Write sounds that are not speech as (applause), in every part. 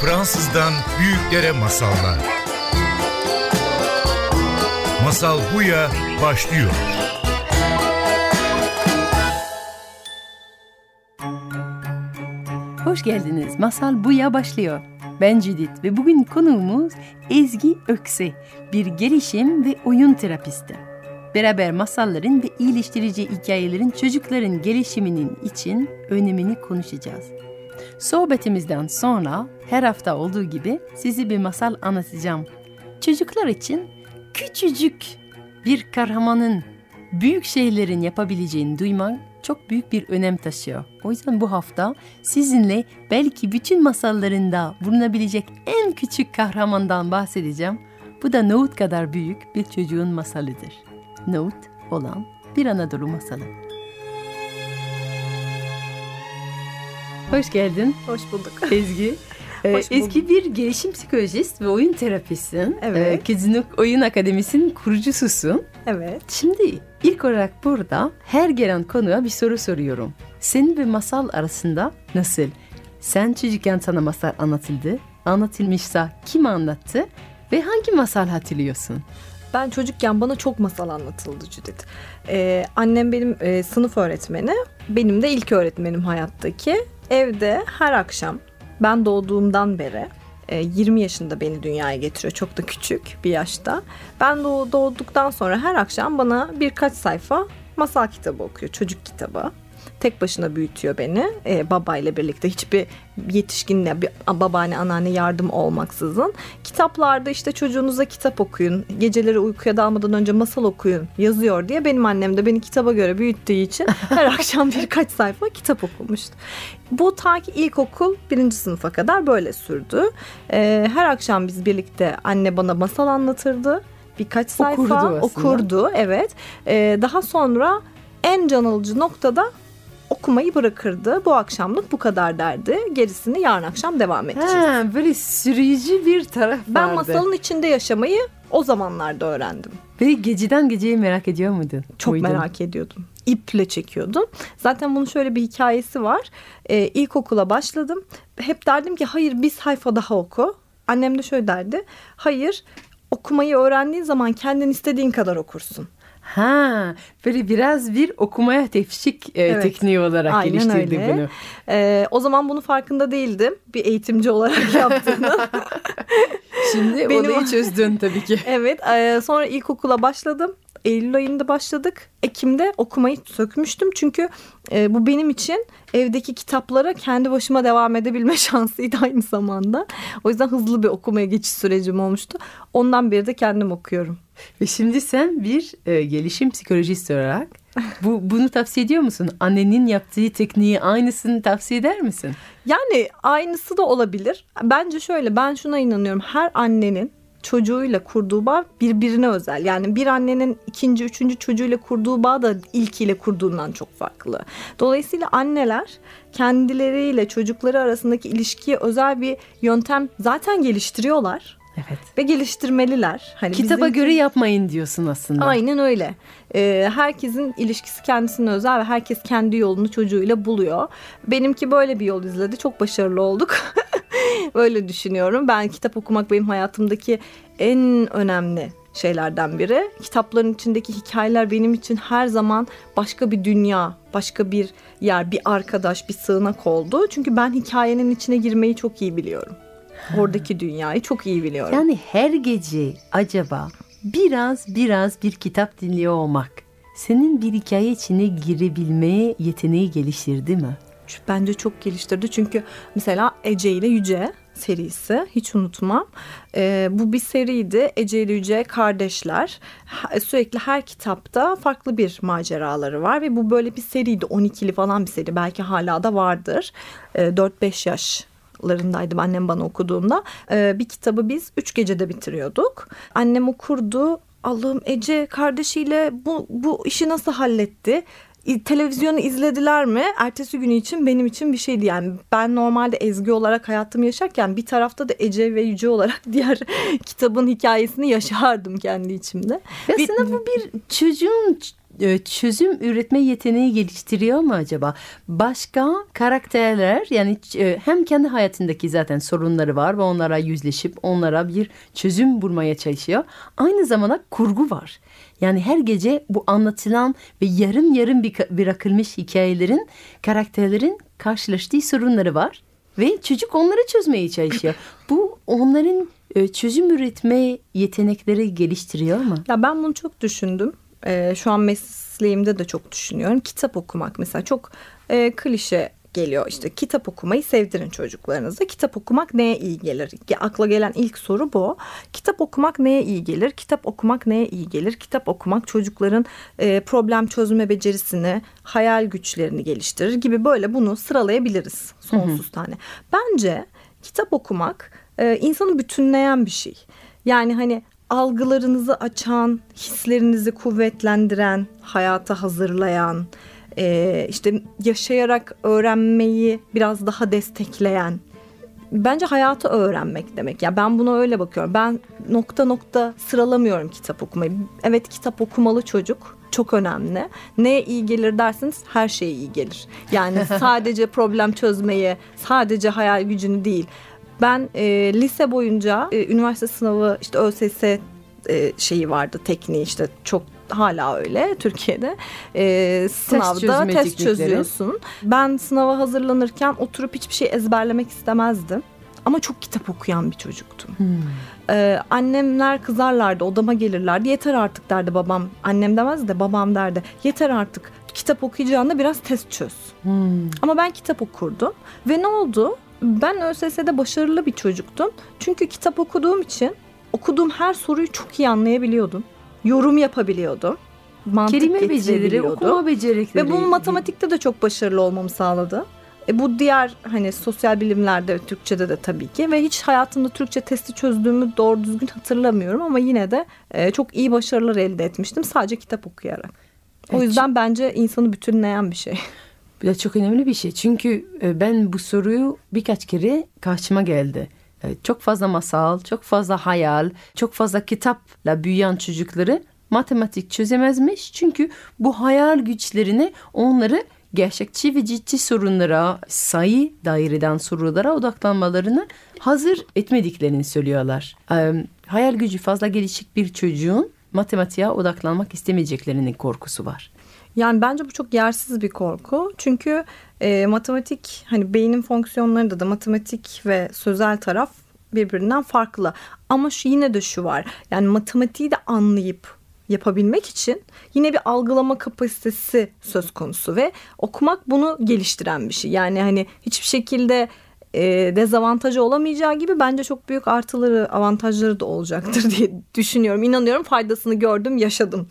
Fransızdan büyüklere masallar. Masal Buya başlıyor. Hoş geldiniz. Masal Buya başlıyor. Ben Cidit ve bugün konuğumuz Ezgi Ökse, bir gelişim ve oyun terapisti. Beraber masalların ve iyileştirici hikayelerin çocukların gelişiminin için önemini konuşacağız. Sohbetimizden sonra her hafta olduğu gibi size bir masal anlatacağım. Çocuklar için küçücük bir kahramanın büyük şeylerin yapabileceğini duymak çok büyük bir önem taşıyor. O yüzden bu hafta sizinle belki bütün masallarında bulunabilecek en küçük kahramandan bahsedeceğim. Bu da Nohut kadar büyük bir çocuğun masalıdır. Nohut olan bir Anadolu masalı. Hoş geldin. Hoş bulduk. (laughs) Ezgi. Ee, Ezgi bir gelişim psikolojist ve oyun terapisin. Evet. Ee, Kizinuk Oyun Akademisi'nin kurucususun. Evet. Şimdi ilk olarak burada her gelen konuya bir soru soruyorum. Senin ve masal arasında nasıl? Sen çocukken sana masal anlatıldı. Anlatılmışsa kim anlattı? Ve hangi masal hatırlıyorsun? Ben çocukken bana çok masal anlatıldı Judith. Ee, annem benim e, sınıf öğretmeni. Benim de ilk öğretmenim hayattaki. Evde her akşam ben doğduğumdan beri e, 20 yaşında beni dünyaya getiriyor. Çok da küçük bir yaşta. Ben doğ- doğduktan sonra her akşam bana birkaç sayfa masal kitabı okuyor. Çocuk kitabı. Tek başına büyütüyor beni e, babayla birlikte hiçbir yetişkinle bir babaanne anneanne yardım olmaksızın. Kitaplarda işte çocuğunuza kitap okuyun, geceleri uykuya dalmadan önce masal okuyun yazıyor diye benim annem de beni kitaba göre büyüttüğü için (laughs) her akşam birkaç sayfa kitap okumuştu. Bu ta ki ilkokul birinci sınıfa kadar böyle sürdü. E, her akşam biz birlikte anne bana masal anlatırdı. Birkaç sayfa Okurdu okurdu evet. E, daha sonra en can alıcı noktada okumayı bırakırdı. Bu akşamlık bu kadar derdi. Gerisini yarın akşam devam edeceğiz. Ha, böyle sürücü bir taraf ben vardı. masalın içinde yaşamayı o zamanlarda öğrendim. Ve geceden geceye merak ediyor muydun? Çok Muydun? merak ediyordum. İple çekiyordum. Zaten bunun şöyle bir hikayesi var. Ee, ilkokula başladım. Hep derdim ki hayır bir sayfa daha oku. Annem de şöyle derdi. Hayır okumayı öğrendiğin zaman kendin istediğin kadar okursun. Ha, böyle biraz bir okumaya teşvik e, Evet. tekniği olarak Aynen geliştirdi öyle. bunu. Ee, o zaman bunu farkında değildim. Bir eğitimci olarak (laughs) yaptığını. Şimdi Benim- olayı çözdün tabii ki. (laughs) Evet e, sonra ilkokula başladım. Eylül ayında başladık. Ekim'de okumayı sökmüştüm. Çünkü e, bu benim için evdeki kitaplara kendi başıma devam edebilme (laughs) şansıydı aynı zamanda. O yüzden hızlı bir okumaya geçiş sürecim olmuştu. Ondan beri de kendim okuyorum. Ve şimdi sen bir e, gelişim psikolojist olarak bu bunu tavsiye ediyor musun? Annenin yaptığı tekniği aynısını tavsiye eder misin? Yani aynısı da olabilir. Bence şöyle ben şuna inanıyorum. Her annenin çocuğuyla kurduğu bağ birbirine özel. Yani bir annenin ikinci, üçüncü çocuğuyla kurduğu bağ da ilkiyle kurduğundan çok farklı. Dolayısıyla anneler kendileriyle çocukları arasındaki ilişkiye özel bir yöntem zaten geliştiriyorlar Evet. ve geliştirmeliler. Hani Kitaba bizim- göre yapmayın diyorsun aslında. Aynen öyle. Ee, herkesin ilişkisi kendisine özel ve herkes kendi yolunu çocuğuyla buluyor. Benimki böyle bir yol izledi. Çok başarılı olduk. (laughs) (laughs) Öyle düşünüyorum. Ben kitap okumak benim hayatımdaki en önemli şeylerden biri. Kitapların içindeki hikayeler benim için her zaman başka bir dünya, başka bir yer, bir arkadaş, bir sığınak oldu. Çünkü ben hikayenin içine girmeyi çok iyi biliyorum. Oradaki dünyayı çok iyi biliyorum. Yani her gece acaba biraz biraz bir kitap dinliyor olmak senin bir hikaye içine girebilmeye yeteneği geliştirdi mi? Bence çok geliştirdi. Çünkü mesela Ece ile Yüce serisi hiç unutmam. Ee, bu bir seriydi. Ece ile Yüce kardeşler. Sürekli her kitapta farklı bir maceraları var ve bu böyle bir seriydi. 12'li falan bir seri. Belki hala da vardır. Ee, 4-5 yaş larındaydım annem bana okuduğunda. Ee, bir kitabı biz üç gecede bitiriyorduk. Annem okurdu. Allah'ım Ece kardeşiyle bu, bu işi nasıl halletti? Televizyonu izlediler mi? Ertesi günü için benim için bir şeydi. Yani ben normalde Ezgi olarak hayatımı yaşarken bir tarafta da Ece ve Yüce olarak (laughs) diğer kitabın hikayesini yaşardım kendi içimde. Ve Bir- aslında bu bir çocuğun e, çözüm üretme yeteneği geliştiriyor mu acaba? Başka karakterler yani e, hem kendi hayatındaki zaten sorunları var ve onlara yüzleşip onlara bir çözüm bulmaya çalışıyor. Aynı zamanda kurgu var. Yani her gece bu anlatılan ve yarım yarım bırakılmış hikayelerin karakterlerin karşılaştığı sorunları var ve çocuk onları çözmeye çalışıyor. (laughs) Bu onların e, çözüm üretme yetenekleri geliştiriyor mu? Ya ben bunu çok düşündüm. Ee, şu an mesleğimde de çok düşünüyorum. Kitap okumak mesela çok e, klişe geliyor. İşte kitap okumayı sevdirin çocuklarınıza. Kitap okumak neye iyi gelir? Akla gelen ilk soru bu. Kitap okumak neye iyi gelir? Kitap okumak neye iyi gelir? Kitap okumak çocukların e, problem çözme becerisini, hayal güçlerini geliştirir gibi böyle bunu sıralayabiliriz sonsuz hı hı. tane. Bence kitap okumak e, insanı bütünleyen bir şey. Yani hani algılarınızı açan, hislerinizi kuvvetlendiren, hayata hazırlayan, e, işte yaşayarak öğrenmeyi biraz daha destekleyen bence hayatı öğrenmek demek. Ya yani ben buna öyle bakıyorum. Ben nokta nokta sıralamıyorum kitap okumayı. Evet kitap okumalı çocuk. Çok önemli. Neye iyi gelir dersiniz her şeye iyi gelir. Yani (laughs) sadece problem çözmeyi, sadece hayal gücünü değil. Ben e, lise boyunca e, üniversite sınavı işte ÖSS e, şeyi vardı tekniği işte çok hala öyle Türkiye'de. E, sınavda test, test çözüyorsun. Ben sınava hazırlanırken oturup hiçbir şey ezberlemek istemezdim. Ama çok kitap okuyan bir çocuktum. Hmm. Ee, annemler kızarlardı odama gelirlerdi. Yeter artık derdi babam. Annem demez de babam derdi. Yeter artık kitap okuyacağında biraz test çöz. Hmm. Ama ben kitap okurdum. Ve ne oldu? Ben ÖSS'de başarılı bir çocuktum. Çünkü kitap okuduğum için okuduğum her soruyu çok iyi anlayabiliyordum yorum yapabiliyordum. Mantık Kelime becerileri, okuma becerikleri. Ve bu matematikte de çok başarılı olmamı sağladı. E bu diğer hani sosyal bilimlerde Türkçe'de de tabii ki ve hiç hayatımda Türkçe testi çözdüğümü doğru düzgün hatırlamıyorum ama yine de e, çok iyi başarılar elde etmiştim sadece kitap okuyarak. O evet. yüzden bence insanı bütünleyen bir şey. Bu da çok önemli bir şey. Çünkü e, ben bu soruyu birkaç kere karşıma geldi. E, çok fazla masal, çok fazla hayal, çok fazla kitapla büyüyen çocukları matematik çözemezmiş. Çünkü bu hayal güçlerini onları gerçekçi ve ciddi sorunlara, sayı daireden sorulara odaklanmalarını hazır etmediklerini söylüyorlar. E, hayal gücü fazla gelişik bir çocuğun matematiğe odaklanmak istemeyeceklerinin korkusu var. Yani bence bu çok yersiz bir korku. Çünkü e, matematik hani beynin fonksiyonlarında da matematik ve sözel taraf birbirinden farklı. Ama şu yine de şu var. Yani matematiği de anlayıp yapabilmek için yine bir algılama kapasitesi söz konusu ve okumak bunu geliştiren bir şey. Yani hani hiçbir şekilde e, dezavantajı olamayacağı gibi bence çok büyük artıları avantajları da olacaktır (laughs) diye düşünüyorum. İnanıyorum faydasını gördüm yaşadım.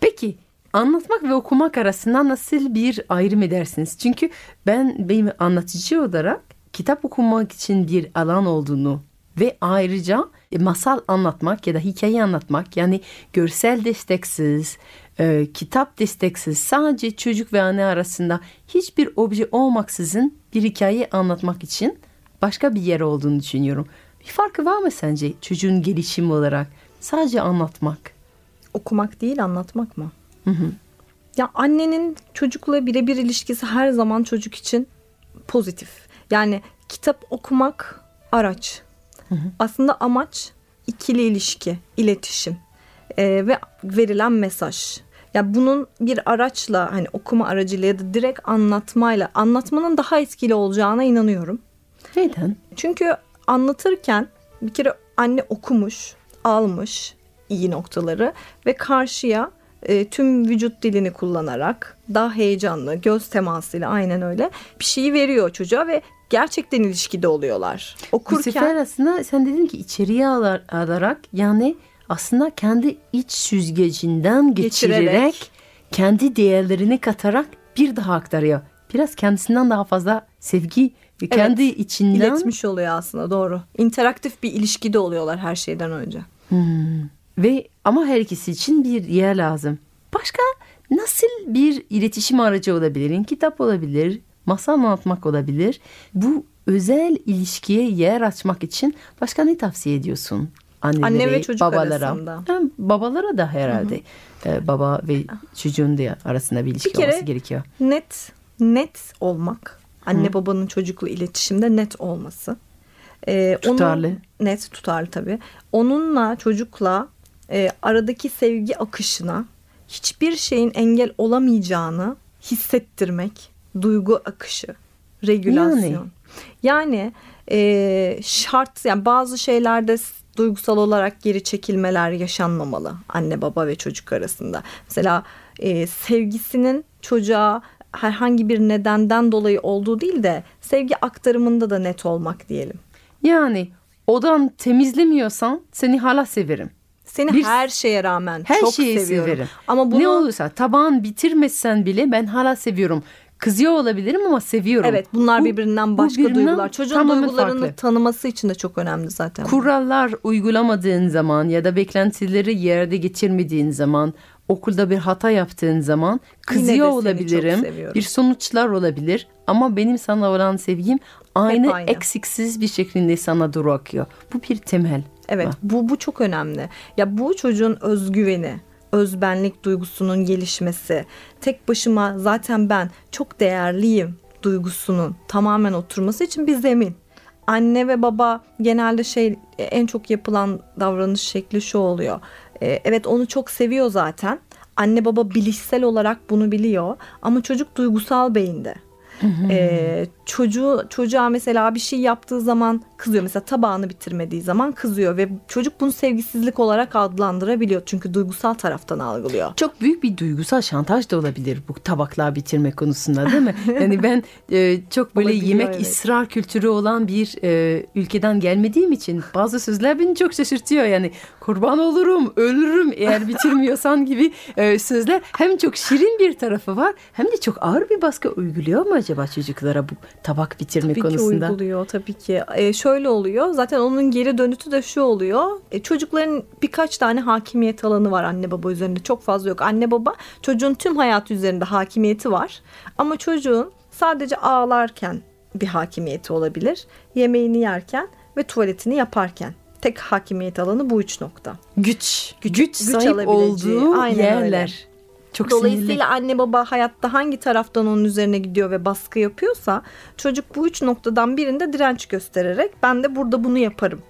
Peki anlatmak ve okumak arasında nasıl bir ayrım edersiniz? Çünkü ben benim anlatıcı olarak kitap okumak için bir alan olduğunu ve ayrıca e, masal anlatmak ya da hikaye anlatmak yani görsel desteksiz, e, kitap desteksiz sadece çocuk ve anne arasında hiçbir obje olmaksızın bir hikaye anlatmak için başka bir yer olduğunu düşünüyorum. Bir farkı var mı sence çocuğun gelişimi olarak sadece anlatmak? Okumak değil anlatmak mı? Hı hı. Ya annenin çocukla birebir ilişkisi her zaman çocuk için pozitif. Yani kitap okumak araç. Hı hı. Aslında amaç ikili ilişki, iletişim ee, ve verilen mesaj. Ya bunun bir araçla hani okuma aracıyla ya da direkt anlatmayla anlatmanın daha etkili olacağına inanıyorum. Neden? Çünkü anlatırken bir kere anne okumuş, almış iyi noktaları ve karşıya e, tüm vücut dilini kullanarak daha heyecanlı göz temasıyla aynen öyle bir şeyi veriyor çocuğa ve gerçekten ilişkide oluyorlar. Okurken... Bu sefer aslında sen dedin ki içeriye alarak yani aslında kendi iç süzgecinden geçirerek, geçirerek kendi değerlerini katarak bir daha aktarıyor. Biraz kendisinden daha fazla sevgi kendi evet, içinden iletmiş oluyor aslında doğru. İnteraktif bir ilişkide oluyorlar her şeyden önce. Hmm. Ve ama her ikisi için bir yer lazım. Başka nasıl bir iletişim aracı olabilir? Kitap olabilir, masal anlatmak olabilir. Bu özel ilişkiye yer açmak için başka ne tavsiye ediyorsun? annelere, Anne ve çocuk babalara. arasında. Hem babalara da herhalde. Ee, baba ve çocuğun da arasında bir ilişki Bir kere- olması gerekiyor. Net, net olmak. Anne babanın çocukla iletişimde net olması. Ee, onun- Tutarlı. net tutarlı tabii. Onunla çocukla e, aradaki sevgi akışına hiçbir şeyin engel olamayacağını hissettirmek. Duygu akışı, regülasyon. Yani. Yani, e, şart yani bazı şeylerde duygusal olarak geri çekilmeler yaşanmamalı anne baba ve çocuk arasında. Mesela e, sevgisinin çocuğa herhangi bir nedenden dolayı olduğu değil de sevgi aktarımında da net olmak diyelim. Yani odan temizlemiyorsan seni hala severim. Seni Bir- her şeye rağmen Her çok şeyi seviyorum. severim. Ama bunu Ne olursa tabağın bitirmesen bile ben hala seviyorum. Kızıyor olabilirim ama seviyorum. Evet bunlar Bu- birbirinden bu başka birbirinden duygular. Çocuğun duygularını farklı. tanıması için de çok önemli zaten. Kurallar uygulamadığın zaman ya da beklentileri yerde getirmediğin zaman okulda bir hata yaptığın zaman kızıyor olabilirim. Bir sonuçlar olabilir ama benim sana olan sevgim aynı, aynı. eksiksiz bir şekilde sana doğru akıyor. Bu bir temel. Evet Ha. bu bu çok önemli. Ya bu çocuğun özgüveni, özbenlik duygusunun gelişmesi, tek başıma zaten ben çok değerliyim duygusunun tamamen oturması için bir zemin. Anne ve baba genelde şey en çok yapılan davranış şekli şu oluyor. Ee, Evet onu çok seviyor zaten. Anne baba bilişsel olarak bunu biliyor ama çocuk duygusal beyinde. Ee, çocuğu çocuğa mesela bir şey yaptığı zaman kızıyor. Mesela tabağını bitirmediği zaman kızıyor ve çocuk bunu sevgisizlik olarak adlandırabiliyor. Çünkü duygusal taraftan algılıyor. Çok büyük bir duygusal şantaj da olabilir bu tabaklar bitirme konusunda değil mi? (laughs) yani ben e, çok böyle Olabiliyor, yemek evet. ısrar kültürü olan bir e, ülkeden gelmediğim için bazı sözler beni çok şaşırtıyor. Yani kurban olurum, ölürüm eğer bitirmiyorsan gibi e, sözler hem çok şirin bir tarafı var hem de çok ağır bir baskı uyguluyor mu acaba çocuklara bu tabak bitirme Tabii ki konusunda? uyguluyor tabii ki. Ee, şöyle oluyor. Zaten onun geri dönütü de şu oluyor. E, çocukların birkaç tane hakimiyet alanı var anne baba üzerinde. Çok fazla yok. Anne baba çocuğun tüm hayatı üzerinde hakimiyeti var. Ama çocuğun sadece ağlarken bir hakimiyeti olabilir. Yemeğini yerken ve tuvaletini yaparken. Tek hakimiyet alanı bu üç nokta. Güç, güç, güç sahip alabileceği, olduğu aynen yerler. öyle. Çok Dolayısıyla sinirli. anne baba hayatta hangi taraftan onun üzerine gidiyor ve baskı yapıyorsa çocuk bu üç noktadan birinde direnç göstererek ben de burada bunu yaparım.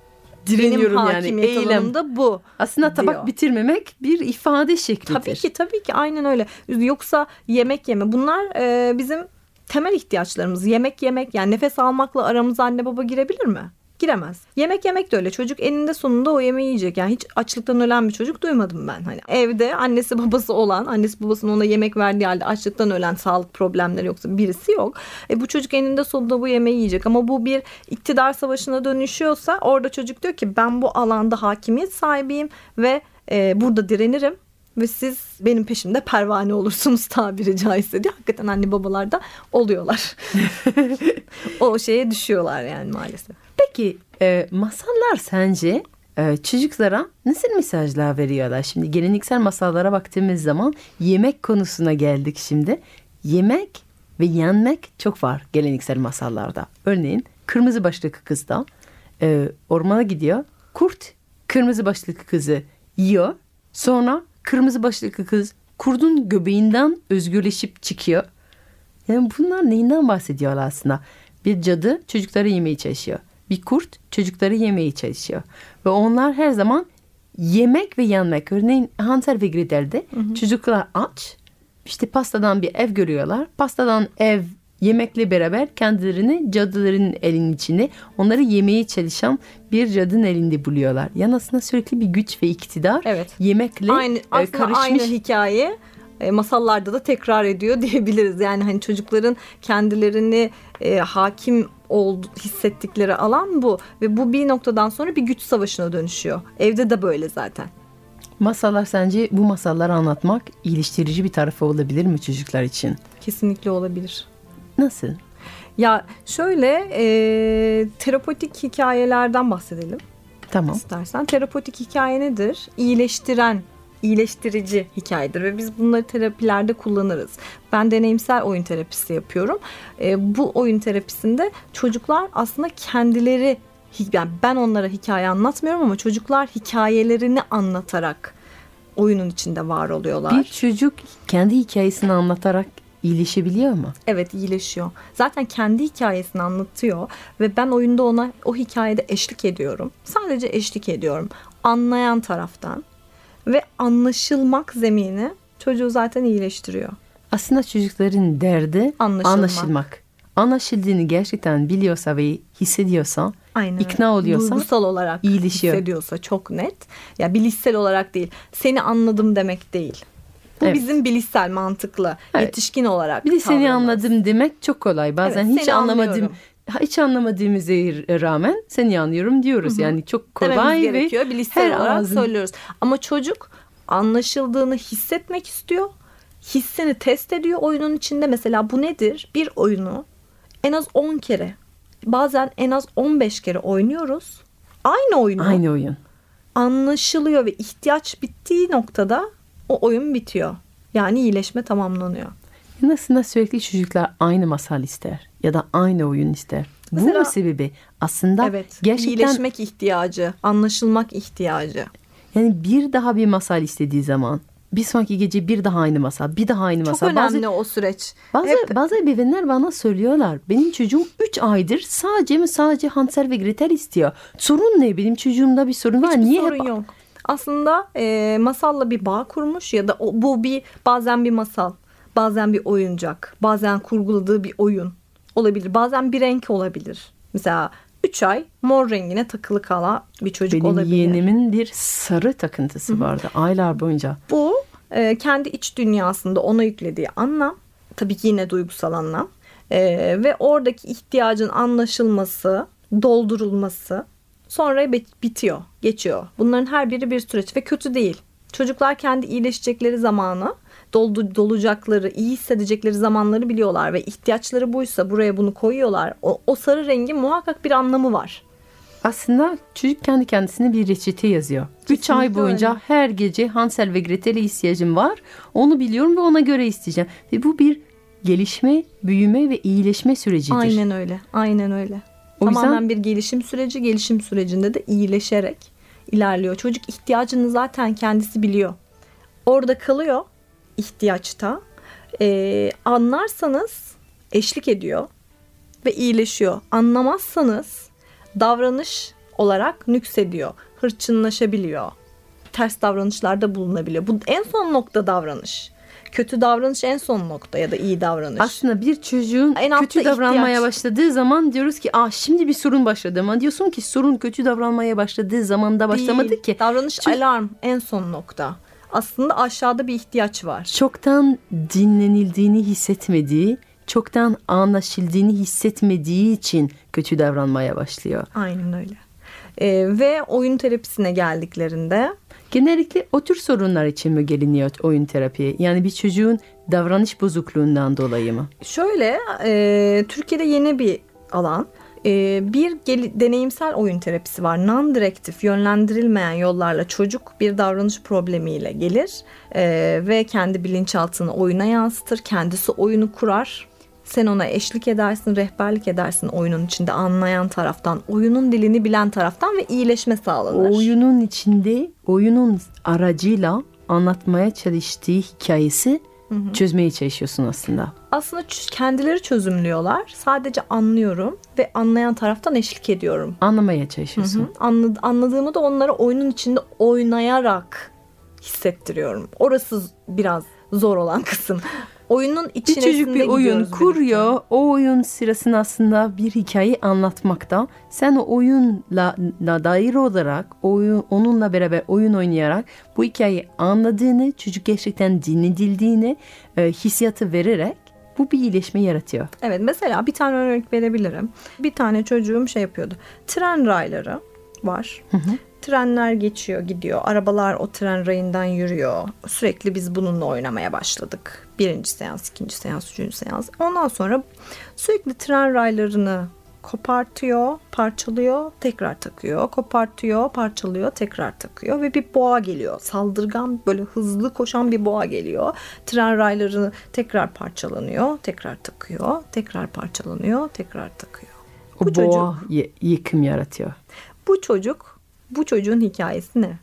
direniyorum Benim yani eylem. da bu. Aslında tabak diyor. bitirmemek bir ifade şeklidir. Tabii ki tabii ki aynen öyle. Yoksa yemek yeme bunlar e, bizim temel ihtiyaçlarımız. Yemek yemek yani nefes almakla aramıza anne baba girebilir mi? Giremez. Yemek yemek de öyle. Çocuk eninde sonunda o yemeği yiyecek. Yani hiç açlıktan ölen bir çocuk duymadım ben. Hani evde annesi babası olan, annesi babasının ona yemek verdiği halde açlıktan ölen sağlık problemleri yoksa birisi yok. E bu çocuk eninde sonunda bu yemeği yiyecek. Ama bu bir iktidar savaşına dönüşüyorsa orada çocuk diyor ki ben bu alanda hakimiyet sahibiyim ve e, burada direnirim ve siz benim peşimde pervane olursunuz (laughs) tabiri caizse diye. Hakikaten anne babalar da oluyorlar. (laughs) o şeye düşüyorlar yani maalesef. Peki e, masallar sence e, çocuklara nasıl mesajlar veriyorlar? Şimdi geleneksel masallara baktığımız zaman yemek konusuna geldik şimdi. Yemek ve yenmek çok var geleneksel masallarda. Örneğin kırmızı başlıklı kız da e, ormana gidiyor. Kurt kırmızı başlıklı kızı yiyor. Sonra kırmızı başlıklı kız kurdun göbeğinden özgürleşip çıkıyor. Yani bunlar neyinden bahsediyorlar aslında? Bir cadı çocukları yemeye çalışıyor. Bir kurt çocukları yemeye çalışıyor. Ve onlar her zaman yemek ve yenmek. Örneğin Hansel ve Gretel'de çocuklar aç. İşte pastadan bir ev görüyorlar. Pastadan ev yemekle beraber kendilerini cadıların elinin içinde onları yemeye çalışan bir cadının elinde buluyorlar. Yani aslında sürekli bir güç ve iktidar Evet. yemekle Aynı e, karışmış. aynı hikaye e, masallarda da tekrar ediyor (laughs) diyebiliriz. Yani hani çocukların kendilerini e, hakim oldu, hissettikleri alan bu ve bu bir noktadan sonra bir güç savaşına dönüşüyor. Evde de böyle zaten. Masallar sence bu masalları anlatmak iyileştirici bir tarafı olabilir mi çocuklar için? Kesinlikle olabilir. Nasıl? Ya şöyle e, terapotik hikayelerden bahsedelim Tamam. istersen. Terapotik hikaye nedir? İyileştiren, iyileştirici hikayedir ve biz bunları terapilerde kullanırız. Ben deneyimsel oyun terapisi yapıyorum. E, bu oyun terapisinde çocuklar aslında kendileri yani ben onlara hikaye anlatmıyorum ama çocuklar hikayelerini anlatarak oyunun içinde var oluyorlar. Bir çocuk kendi hikayesini anlatarak iyileşebiliyor mu? Evet iyileşiyor. Zaten kendi hikayesini anlatıyor ve ben oyunda ona o hikayede eşlik ediyorum. Sadece eşlik ediyorum. Anlayan taraftan ve anlaşılmak zemini çocuğu zaten iyileştiriyor. Aslında çocukların derdi Anlaşılmak. anlaşılmak. Anlaşıldığını gerçekten biliyorsa ve hissediyorsa, Aynen. ikna oluyorsa duygusal olarak iyileşiyor. hissediyorsa çok net. Ya bilişsel olarak değil. Seni anladım demek değil. Bu Evet. bizim bilişsel mantıklı Evet. yetişkin olarak. bir de seni anladım demek çok kolay. Bazen Evet, hiç anlamadım. anlıyorum. Hiç anlamadığımıza rağmen seni anlıyorum diyoruz. Yani çok Dememiz kolay ve gerekiyor. Bilişsel her olarak ağzın söylüyoruz. Ama çocuk anlaşıldığını hissetmek istiyor. Hissini test ediyor oyunun içinde. Mesela bu nedir? Bir oyunu en az 10 kere bazen en az 15 kere oynuyoruz. Aynı oyunu aynı oyun. anlaşılıyor ve ihtiyaç bittiği noktada o oyun bitiyor. Yani iyileşme tamamlanıyor. Aslında sürekli çocuklar aynı masal ister ya da aynı oyun ister. Bu Mesela- mu sebebi? Aslında Evet. gerçekten iyileşmek ihtiyacı, anlaşılmak ihtiyacı. yani bir daha bir masal istediği zaman bir sonraki gece bir daha aynı masal, bir daha aynı Çok masal. önemli o süreç. Bazı, Hep- bazı, bazı ebeveynler bana söylüyorlar. Benim çocuğum 3 aydır sadece mi sadece Hansel ve Gretel istiyor. Sorun ne? Benim çocuğumda bir sorun var. Hiçbir Niye sorun hep yok. Aslında e, masalla bir bağ kurmuş ya da o, bu bir bazen bir masal, bazen bir oyuncak, bazen kurguladığı bir oyun olabilir. Bazen bir renk olabilir. Mesela 3 ay mor rengine takılı kala bir çocuk Benim olabilir. yeğenimin bir sarı takıntısı vardı aylar boyunca. Bu e, kendi iç dünyasında ona yüklediği anlam. Tabii ki yine duygusal anlam. E, ve oradaki ihtiyacın anlaşılması, doldurulması sonra bit- bitiyor, geçiyor. Bunların her biri bir süreç ve kötü değil. Çocuklar kendi iyileşecekleri zamanı, doldu, dolacakları, iyi hissedecekleri zamanları biliyorlar ve ihtiyaçları buysa buraya bunu koyuyorlar. O, o sarı rengin muhakkak bir anlamı var. Aslında çocuk kendi kendisine bir reçete yazıyor. 3 ay boyunca öyle. her gece Hansel ve Gretel'e ihtiyacım var. Onu biliyorum ve ona göre isteyeceğim. Ve bu bir gelişme, büyüme ve iyileşme sürecidir. Aynen öyle. Aynen öyle. O yüzden- Tamamen bir gelişim süreci. Gelişim sürecinde de iyileşerek ilerliyor. Çocuk ihtiyacını zaten kendisi biliyor. Orada kalıyor ihtiyaçta. Ee, anlarsanız eşlik ediyor ve iyileşiyor. Anlamazsanız davranış olarak nüksediyor. Hırçınlaşabiliyor. Ters davranışlarda bulunabiliyor. Bu en son nokta davranış. Kötü davranış en son nokta ya da iyi davranış. Aslında bir çocuğun En kötü davranmaya ihtiyaç. başladığı zaman diyoruz ki ah şimdi bir sorun başladı ama diyorsun ki sorun kötü davranmaya başladığı zamanda başlamadı Değil. ki. Davranış Çünkü- alarm en son nokta. Aslında aşağıda bir ihtiyaç var. Çoktan dinlenildiğini hissetmediği, çoktan anlaşıldığını hissetmediği için kötü davranmaya başlıyor. Aynen öyle. Ee, ve oyun terapisine geldiklerinde Genellikle o tür sorunlar için mi geliniyor oyun terapiye? Yani bir çocuğun davranış bozukluğundan dolayı mı? şöyle e, Türkiye'de yeni bir alan. E, bir gel- deneyimsel oyun terapisi var. Non-direktif, yönlendirilmeyen yollarla çocuk bir davranış problemiyle gelir e, ve kendi bilinçaltını oyuna yansıtır. Kendisi oyunu kurar. Sen ona eşlik edersin, rehberlik edersin oyunun içinde anlayan taraftan, oyunun dilini bilen taraftan ve iyileşme sağlanır. Oyunun içinde oyunun aracıyla anlatmaya çalıştığı hikayesi çözmeye çalışıyorsun aslında. Aslında kendileri çözümlüyorlar. Sadece anlıyorum ve anlayan taraftan eşlik ediyorum. Anlamaya çalışıyorsun. Hı, anla- Anladığımı da onlara oyunun içinde oynayarak hissettiriyorum. Orası biraz zor olan kısım. Oyunun Bir içine çocuk bir oyun kuruyor. O oyun sırasında aslında bir hikaye anlatmakta. Sen o oyunla la dair olarak oyun, onunla beraber oyun oynayarak bu hikayeyi anladığını, çocuk gerçekten dinledildiğini e, hissiyatı vererek bu bir iyileşme yaratıyor. Evet mesela bir tane örnek verebilirim. Bir tane çocuğum şey yapıyordu. Tren rayları var. Trenler geçiyor gidiyor. Arabalar o tren rayından yürüyor. Sürekli biz bununla oynamaya başladık. Birinci seans, ikinci seans, üçüncü seans. Ondan sonra sürekli tren raylarını kopartıyor, parçalıyor, tekrar takıyor. Kopartıyor, parçalıyor, tekrar takıyor ve bir boğa geliyor. Saldırgan böyle hızlı koşan bir boğa geliyor. Tren raylarını tekrar parçalanıyor, tekrar takıyor, tekrar parçalanıyor, tekrar takıyor. O Bu boğa y- yıkım yaratıyor. Bu çocuk, bu çocuğun hikayesi ne?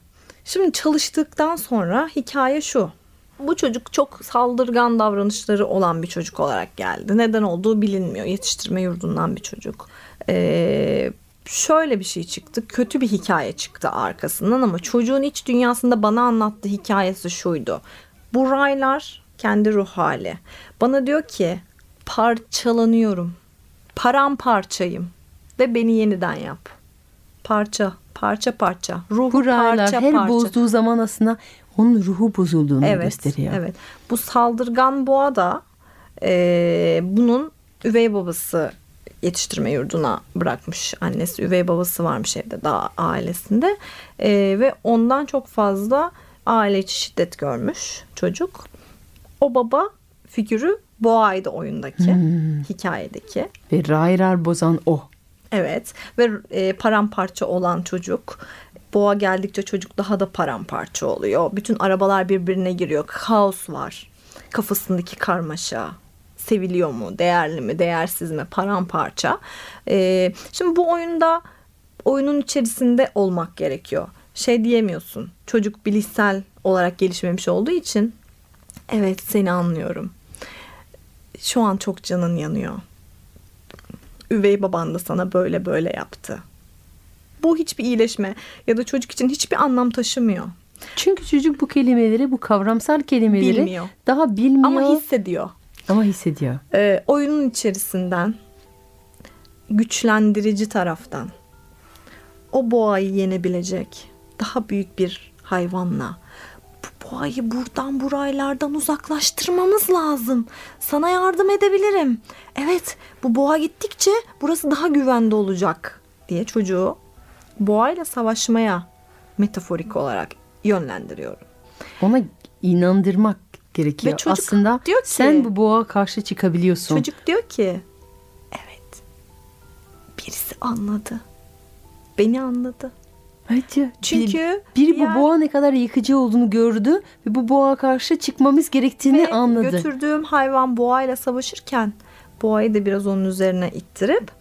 Şimdi çalıştıktan sonra hikaye şu. Bu çocuk çok saldırgan davranışları olan bir çocuk olarak geldi. Neden olduğu bilinmiyor. Yetiştirme yurdundan bir çocuk. Ee, şöyle bir şey çıktı. Kötü bir hikaye çıktı arkasından ama çocuğun iç dünyasında bana anlattığı hikayesi şuydu. Bu raylar kendi ruh hali. Bana diyor ki parçalanıyorum. Paramparçayım ve beni yeniden yap. Parça, parça parça. Ruhu parça her parça. bozduğu zaman aslında onun ruhu bozulduğunu evet, gösteriyor. Evet. Bu saldırgan boğa da e, bunun üvey babası yetiştirme yurduna bırakmış annesi. Üvey babası varmış evde daha ailesinde. E, ve ondan çok fazla aile içi şiddet görmüş çocuk. O baba figürü boğaydı oyundaki, Hmm. hikayedeki. Ve raylar bozan o. Evet ve e, paramparça olan çocuk boğa geldikçe çocuk daha da paramparça oluyor. Bütün arabalar birbirine giriyor. Kaos var. Kafasındaki karmaşa. Seviliyor mu? Değerli mi? Değersiz mi? Paramparça. E, şimdi bu oyunda oyunun içerisinde olmak gerekiyor. Şey diyemiyorsun. Çocuk bilişsel olarak gelişmemiş olduğu için evet seni anlıyorum. Şu an çok canın yanıyor üvey baban da sana böyle böyle yaptı. Bu hiçbir iyileşme ya da çocuk için hiçbir anlam taşımıyor. Çünkü çocuk bu kelimeleri, bu kavramsal kelimeleri Bilmiyor. daha bilmiyor Ama ama, hissediyor. hissediyor. Ee, oyunun içerisinden güçlendirici taraftan o boğayı yenebilecek daha büyük bir hayvanla bu boğayı buradan buraylardan uzaklaştırmamız lazım. Sana yardım edebilirim. Evet bu boğa gittikçe burası daha güvende olacak diye çocuğu boğayla savaşmaya metaforik olarak yönlendiriyorum. Ona inandırmak gerekiyor. Ve çocuk Aslında diyor ki- sen bu boğa karşı çıkabiliyorsun. Çocuk diyor ki evet birisi anladı. Beni anladı. Ya. Çünkü bir, biri diğer- bu boğa ne kadar yıkıcı olduğunu gördü ve bu boğa karşı çıkmamız gerektiğini Ve anladı. götürdüğüm hayvan boğayla savaşırken boğayı da biraz onun üzerine ittirip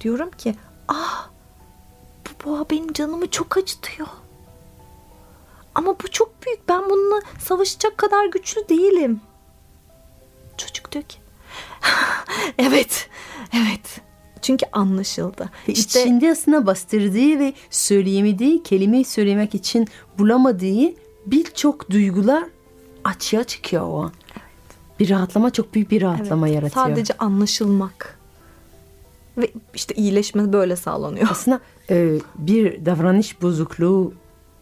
diyorum ki ah bu boğa benim canımı çok acıtıyor. Ama bu çok büyük. Ben bununla savaşacak kadar güçlü değilim. Çocuk diyor ki (laughs) evet evet çünkü anlaşıldı. Ve İşte içinde aslında bastırdığı ve söyleyemediği, kelimeyi söylemek için bulamadığı birçok duygular açığa çıkıyor o an. Bir rahatlama çok büyük bir rahatlama evet, yaratıyor. sadece anlaşılmak ve işte iyileşme böyle sağlanıyor. Aslında e, bir davranış bozukluğu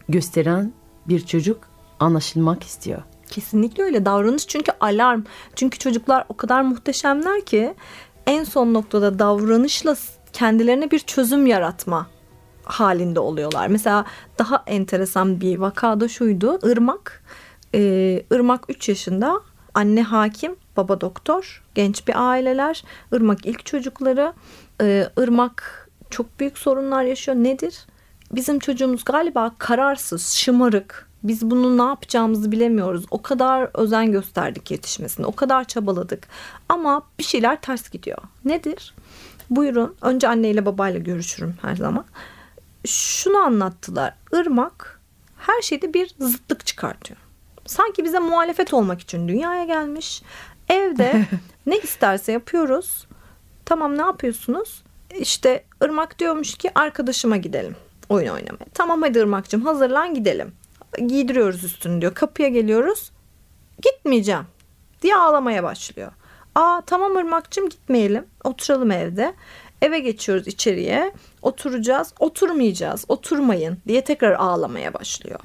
gösteren bir çocuk anlaşılmak istiyor. Kesinlikle öyle davranış çünkü alarm. Çünkü çocuklar o kadar muhteşemler ki en son noktada davranışla kendilerine bir çözüm yaratma halinde oluyorlar. Mesela daha enteresan bir vakada şuydu. Irmak, e, Irmak 3 yaşında anne hakim, baba doktor, genç bir aileler. Irmak ilk çocukları. E, Irmak çok büyük sorunlar yaşıyor. Nedir? Bizim çocuğumuz galiba kararsız, şımarık. Biz bunu ne yapacağımızı bilemiyoruz. O kadar özen gösterdik yetişmesine. O kadar çabaladık. Ama bir şeyler ters gidiyor. Nedir? Buyurun. Önce anneyle babayla görüşürüm her zaman. Şunu anlattılar. Irmak her şeyde bir zıtlık çıkartıyor. Sanki bize muhalefet olmak için dünyaya gelmiş. Evde (laughs) ne isterse yapıyoruz. Tamam ne yapıyorsunuz? İşte Irmak diyormuş ki arkadaşıma gidelim oyun oynamaya. Tamam hadi Irmak'cığım hazırlan gidelim. Giydiriyoruz üstünü diyor. Kapıya geliyoruz. Gitmeyeceğim diye ağlamaya başlıyor. Aa tamam Irmak'cığım gitmeyelim. Oturalım evde. Eve geçiyoruz içeriye. Oturacağız. Oturmayacağız. Oturmayın diye tekrar ağlamaya başlıyor.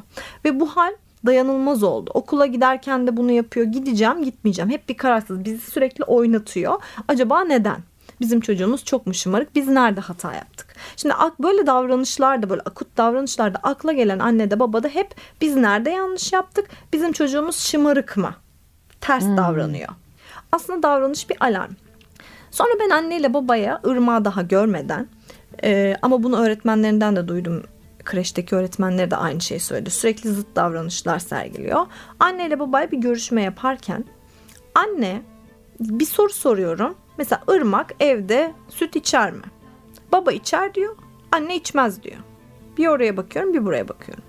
Ve bu hal dayanılmaz oldu. Okula giderken de bunu yapıyor. Gideceğim, gitmeyeceğim. Hep bir kararsız. Bizi sürekli oynatıyor. Acaba neden? Bizim çocuğumuz çok mu şımarık? Biz nerede hata yaptık? Şimdi böyle davranışlarda böyle akut davranışlarda akla gelen anne de baba da hep biz nerede yanlış yaptık? Bizim çocuğumuz şımarık mı? Ters hmm. davranıyor. Aslında davranış bir alarm. Sonra ben anneyle babaya ırmağı daha görmeden e, ama bunu öğretmenlerinden de duydum. Kreşteki öğretmenleri de aynı şeyi söyledi. Sürekli zıt davranışlar sergiliyor. Anneyle babaya bir görüşme yaparken anne bir soru soruyorum. Mesela ırmak evde süt içer mi? Baba içer diyor, anne içmez diyor. Bir oraya bakıyorum, bir buraya bakıyorum.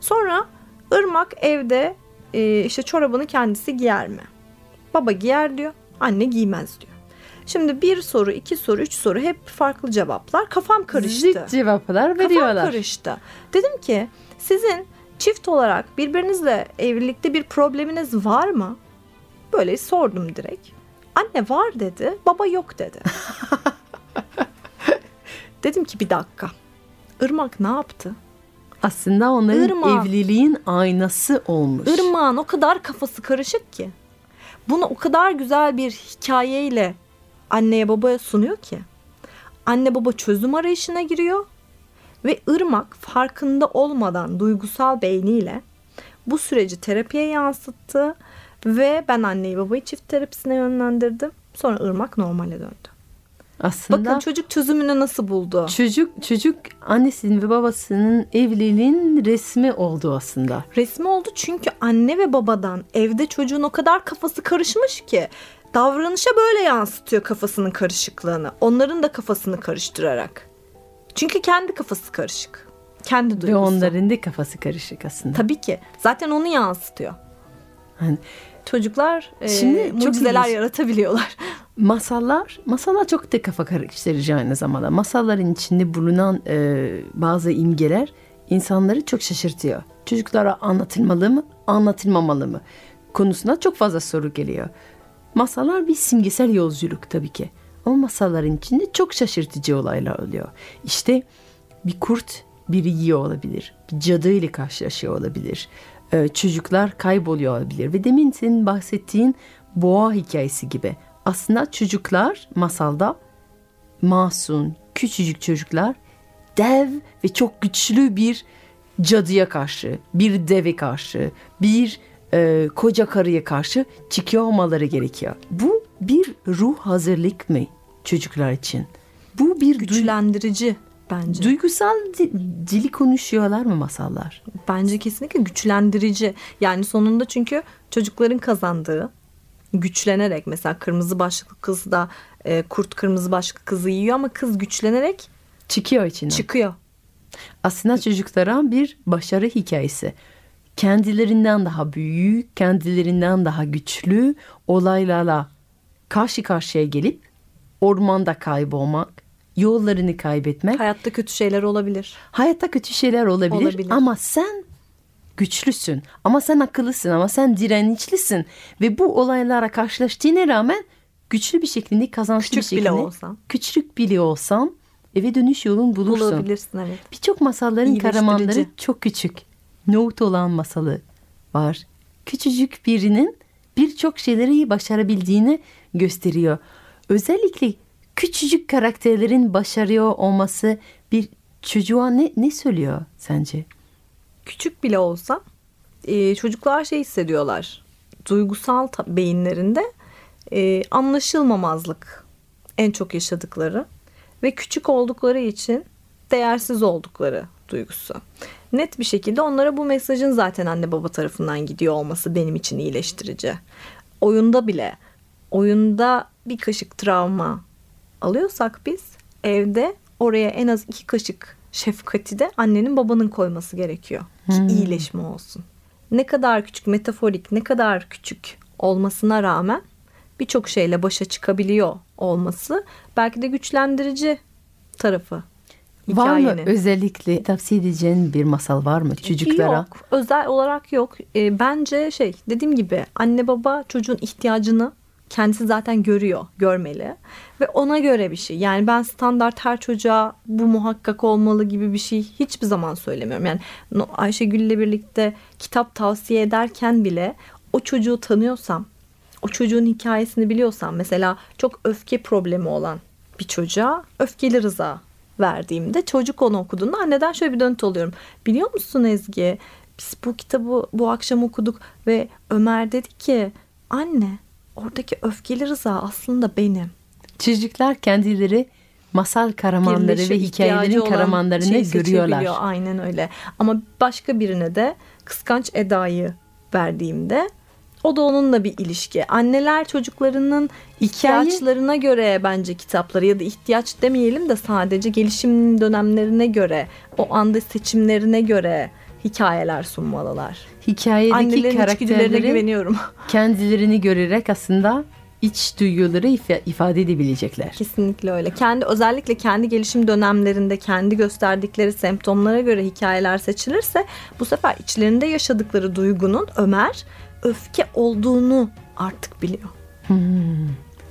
Sonra Irmak evde e, işte çorabını kendisi giyer mi? Baba giyer diyor, anne giymez diyor. Şimdi bir soru, iki soru, üç soru hep farklı cevaplar. Kafam karıştı. Zıt cevaplar veriyorlar. Kafam karıştı. Dedim ki sizin çift olarak birbirinizle evlilikte bir probleminiz var mı? Böyle sordum direkt. Anne var dedi, baba yok dedi. (laughs) Dedim ki bir dakika. Irmak ne yaptı? Aslında onların Irmak. evliliğin aynası olmuş. Irmak'ın o kadar kafası karışık ki. Bunu o kadar güzel bir hikayeyle anneye babaya sunuyor ki. Anne baba çözüm arayışına giriyor ve Irmak farkında olmadan duygusal beyniyle bu süreci terapiye yansıttı ve ben anneyi babayı çift terapisine yönlendirdim. Sonra Irmak normale döndü. Aslında Bakın çocuk çözümünü nasıl buldu? çocuk çocuk annesinin ve babasının evliliğin resmi oldu aslında. Resmi oldu çünkü anne ve babadan evde çocuğun o kadar kafası karışmış ki davranışa böyle yansıtıyor kafasının karışıklığını. Onların da kafasını karıştırarak. Çünkü kendi kafası karışık. Kendi Ve duygusu. onların da kafası karışık aslında. Tabii ki. Zaten onu yansıtıyor. Hani Çocuklar e, Şimdi çok mucizeler yaratabiliyorlar. (laughs) masallar, masallar çok da kafa karıştırıcı aynı zamanda. Masalların içinde bulunan e, bazı imgeler insanları çok şaşırtıyor. Çocuklara anlatılmalı mı, anlatılmamalı mı konusuna çok fazla soru geliyor. Masallar bir simgesel yolculuk tabii ki. Ama masalların içinde çok şaşırtıcı olaylar oluyor. İşte bir kurt biri yiyor olabilir. Bir cadı ile karşılaşıyor olabilir. Ee, çocuklar kayboluyor olabilir. Ve demin senin bahsettiğin boğa hikayesi gibi. Aslında çocuklar masalda masum, küçücük çocuklar dev ve çok güçlü bir cadıya karşı, bir deve karşı, bir e, koca karıya karşı çıkıyor olmaları gerekiyor. Bu bir ruh hazırlık mı çocuklar için? Bu bir Güçlendirici bence. duygusal di- dili konuşuyorlar mı masallar? Bence kesinlikle güçlendirici. Yani sonunda çünkü çocukların kazandığı güçlenerek mesela kırmızı başlıklı kız da e, kurt kırmızı başlıklı kızı yiyor ama kız güçlenerek Çıkıyor içinden. çıkıyor. Aslında çocuklara bir başarı hikayesi. Kendilerinden daha büyük, kendilerinden daha güçlü olaylarla karşı karşıya gelip ormanda kaybolmak, yollarını kaybetmek. Hayatta kötü şeyler olabilir. Hayatta kötü şeyler olabilir, Olabilir. ama sen güçlüsün. Ama sen akıllısın ama sen dirençlisin ve bu olaylara karşılaştığına rağmen güçlü bir şekilde kazançlı Küçük bir şekilde bile olsan. küçük bile olsan eve dönüş yolun bulursun. Bulabilirsin evet. Birçok masalların kahramanları çok küçük. Nohut olan masalı var. Küçücük birinin birçok şeyleri başarabildiğini gösteriyor. Özellikle küçücük karakterlerin başarıyor olması bir çocuğa ne, ne söylüyor sence? Küçük bile olsa e, çocuklar şey hissediyorlar. Duygusal beyinlerinde e, anlaşılmamazlık en çok yaşadıkları ve küçük oldukları için değersiz oldukları duygusu. Net bir şekilde onlara bu mesajın zaten anne baba tarafından gidiyor olması benim için iyileştirici. Oyunda bile oyunda bir kaşık travma alıyorsak biz evde oraya en az iki kaşık şefkati de annenin babanın koyması gerekiyor ki iyileşme olsun. Ne kadar küçük metaforik ne kadar küçük olmasına rağmen birçok şeyle başa çıkabiliyor olması belki de güçlendirici tarafı Var mı hikayenin. özellikle tavsiye edeceğin bir masal var mı çocuklara? Yok. Özel olarak yok. E, bence şey dediğim gibi anne baba çocuğun ihtiyacını kendisi zaten görüyor, görmeli. Ve ona göre bir şey. Yani ben standart her çocuğa bu muhakkak olmalı gibi bir şey hiçbir zaman söylemiyorum. Yani Ayşegül'le birlikte kitap tavsiye ederken bile o çocuğu tanıyorsam, o çocuğun hikayesini biliyorsam mesela çok öfke problemi olan bir çocuğa öfkeli rıza verdiğimde çocuk onu okuduğunda anneden şöyle bir döntü oluyorum. Biliyor musun Ezgi? Biz bu kitabı bu akşam okuduk ve Ömer dedi ki anne oradaki öfkeli rıza aslında benim. Çocuklar kendileri masal kahramanları Birleşiyor, ve hikayelerin olan kahramanlarını şeyi görüyorlar. Aynen öyle. Ama başka birine de kıskanç Eda'yı verdiğimde O da onunla bir ilişki. Anneler çocuklarının Hikaye- ihtiyaçlarına göre bence kitapları ya da ihtiyaç demeyelim de sadece gelişim dönemlerine göre, o anda seçimlerine göre hikayeler sunmalılar. Hikayedeki Annelerin güveniyorum. (laughs) kendilerini görerek aslında iç duyguları ifa- ifade edebilecekler. Kesinlikle öyle. Kendi özellikle kendi gelişim dönemlerinde kendi gösterdikleri semptomlara göre hikayeler seçilirse bu sefer içlerinde yaşadıkları duygunun Ömer öfke olduğunu artık biliyor.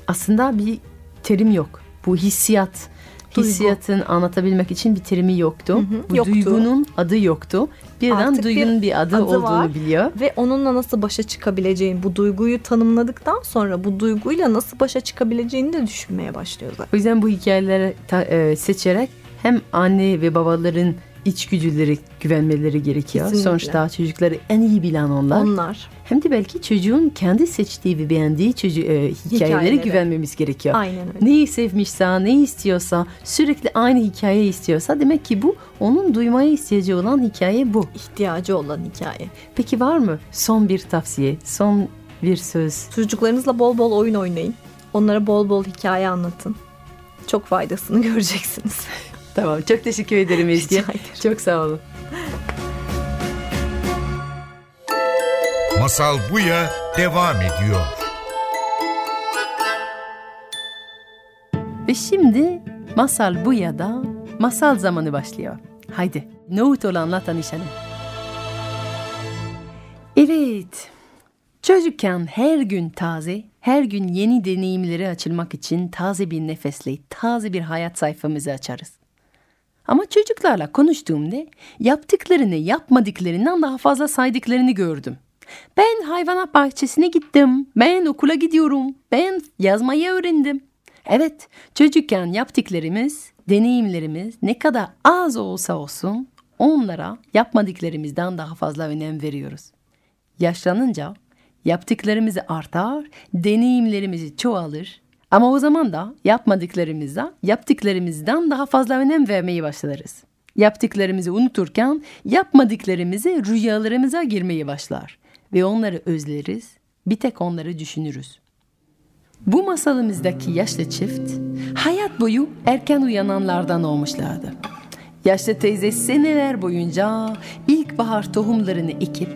Aslında bir terim yok. Bu hissiyat. Duygu. Hissiyatın anlatabilmek için bir terimi yoktu. hı, Bu yoktu. duygunun adı yoktu. Birden Artık duygunun bir, adı, adı olduğunu var. biliyor. Ve onunla nasıl başa çıkabileceğini, bu duyguyu tanımladıktan sonra bu duyguyla nasıl başa çıkabileceğini de düşünmeye başlıyor zaten. O yüzden bu hikayeleri ta- e, seçerek hem anne ve babaların içgüdüleri güvenmeleri gerekiyor. Kesinlikle. Sonuçta çocukları en iyi bilen onlar. Onlar. Hem de belki çocuğun kendi seçtiği ve beğendiği çocuğu, e, hikayelere Hikayeleri. güvenmemiz gerekiyor. Aynen öyle. Neyi sevmişse, ne istiyorsa, sürekli aynı hikaye istiyorsa demek ki bu onun duymaya ihtiyacı olan hikaye bu. ihtiyacı olan hikaye. Peki var mı son bir tavsiye, son bir söz? Çocuklarınızla bol bol oyun oynayın. Onlara bol bol hikaye anlatın. Çok faydasını (laughs) göreceksiniz. Tamam, çok teşekkür ederim Ezgi. Çok sağ olun. Masal Buya devam ediyor. Ve şimdi Masal bu ya da masal zamanı başlıyor. Haydi nohut olanla tanışalım. Evet, çocukken her gün taze, her gün yeni deneyimlere açılmak için taze bir nefesle, taze bir hayat sayfamızı açarız. Ama çocuklarla konuştuğumda yaptıklarını yapmadıklarından daha fazla saydıklarını gördüm. Ben hayvanat bahçesine gittim, ben okula gidiyorum, ben yazmayı öğrendim. Evet, çocukken yaptıklarımız, deneyimlerimiz ne kadar az olsa olsun onlara yapmadıklarımızdan daha fazla önem veriyoruz. Yaşlanınca yaptıklarımız artar, deneyimlerimiz çoğalır. Ama o zaman da yapmadıklarımıza yaptıklarımızdan daha fazla önem vermeyi başlarız. Yaptıklarımızı unuturken yapmadıklarımızı rüyalarımıza girmeye başlar. Ve onları özleriz, bir tek onları düşünürüz. Bu masalımızdaki yaşlı çift hayat boyu erken uyananlardan olmuşlardı. Yaşlı teyze seneler boyunca ilkbahar tohumlarını ekip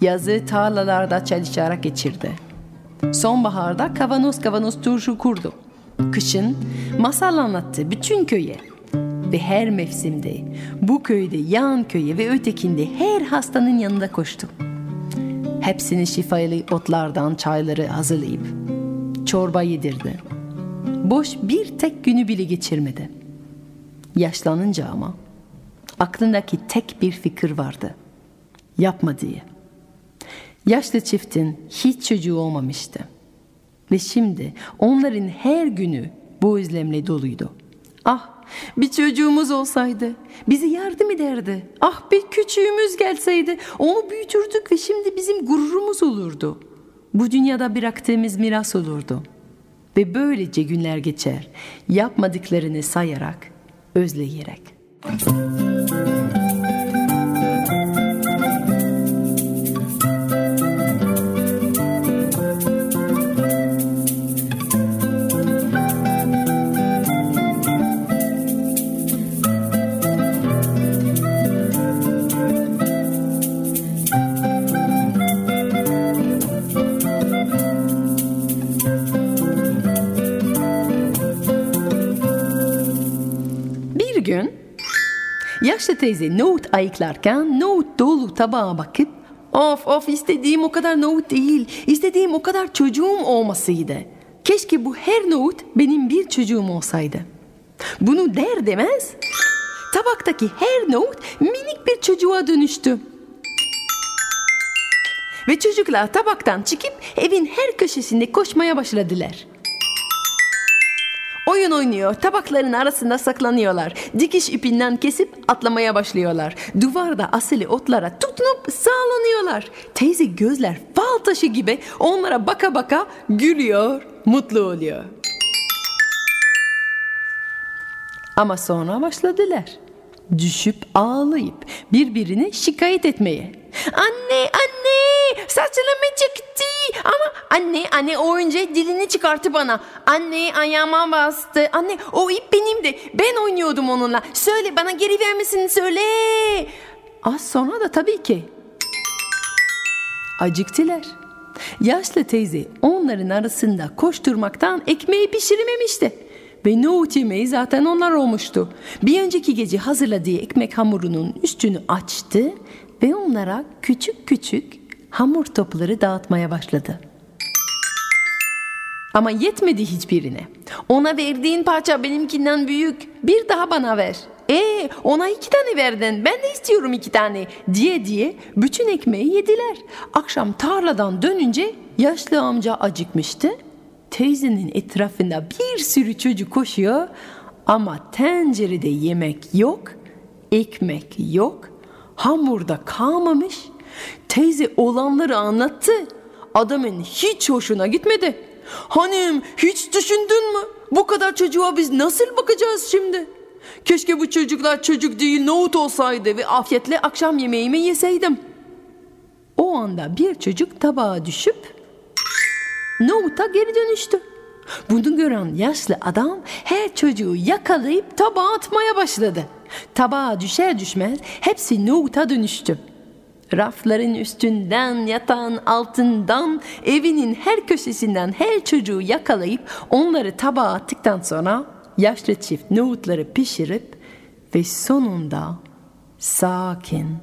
yazı tarlalarda çalışarak geçirdi. Sonbaharda kavanoz kavanoz turşu kurdu. Kışın masal anlattı bütün köye. Ve her mevsimde bu köyde yan köye ve ötekinde her hastanın yanında koştu. Hepsini şifalı otlardan çayları hazırlayıp çorba yedirdi. Boş bir tek günü bile geçirmedi. Yaşlanınca ama aklındaki tek bir fikir vardı. Yapma diye. Yaşlı çiftin hiç çocuğu olmamıştı. Ve şimdi onların her günü bu özlemle doluydu. Ah bir çocuğumuz olsaydı bize yardım ederdi. Ah bir küçüğümüz gelseydi onu büyütürdük ve şimdi bizim gururumuz olurdu. Bu dünyada bıraktığımız miras olurdu. Ve böylece günler geçer yapmadıklarını sayarak, özleyerek. Bir yaşlı teyze nohut ayıklarken nohut dolu tabağa bakıp of of istediğim o kadar nohut değil istediğim o kadar çocuğum olmasıydı. Keşke bu her nohut benim bir çocuğum olsaydı. Bunu der demez tabaktaki her nohut minik bir çocuğa dönüştü. Ve çocuklar tabaktan çıkıp evin her köşesinde koşmaya başladılar. Oyun oynuyor, tabakların arasında saklanıyorlar. Dikiş ipinden kesip atlamaya başlıyorlar. Duvarda asılı otlara tutunup sağlanıyorlar. Teyze gözler fal taşı gibi onlara baka baka gülüyor, mutlu oluyor. Ama sonra başladılar. Düşüp ağlayıp birbirini şikayet etmeye. Anne anne saçlarımı çıktı. ama anne anne o önce dilini çıkarttı bana. Anne ayağıma bastı. Anne o ip benim de. Ben oynuyordum onunla. Söyle bana geri vermesini söyle. Az sonra da tabii ki. Acıktılar. Yaşlı teyze onların arasında koşturmaktan ekmeği pişirememişti. Ve nohut yemeği zaten onlar olmuştu. Bir önceki gece hazırladığı ekmek hamurunun üstünü açtı ve onlara küçük küçük hamur topları dağıtmaya başladı. Ama yetmedi hiçbirine. Ona verdiğin parça benimkinden büyük. Bir daha bana ver. E ona iki tane verdin. Ben de istiyorum iki tane diye diye bütün ekmeği yediler. Akşam tarladan dönünce yaşlı amca acıkmıştı. Teyzenin etrafında bir sürü çocuk koşuyor ama tencerede yemek yok, ekmek yok, hamurda kalmamış. Teyze olanları anlattı. Adamın hiç hoşuna gitmedi. Hanım hiç düşündün mü? Bu kadar çocuğa biz nasıl bakacağız şimdi? Keşke bu çocuklar çocuk değil nohut olsaydı ve afiyetle akşam yemeğimi yeseydim. O anda bir çocuk tabağa düşüp nohuta geri dönüştü. Bunu gören yaşlı adam her çocuğu yakalayıp tabağa atmaya başladı. Tabağa düşer düşmez hepsi nohuta dönüştü. Rafların üstünden, yatağın altından, evinin her köşesinden her çocuğu yakalayıp onları tabağa attıktan sonra yaşlı çift nohutları pişirip ve sonunda sakin,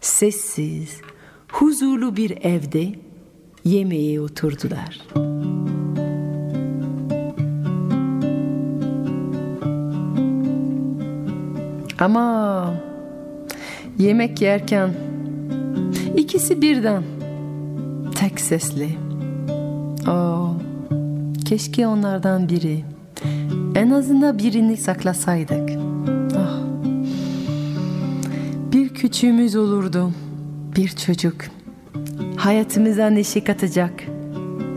sessiz, huzurlu bir evde yemeğe oturdular. Ama yemek yerken ikisi birden tek sesli. Oh, keşke onlardan biri en azından birini saklasaydık. Ah. Bir küçüğümüz olurdu. Bir çocuk. Hayatımıza neşe katacak.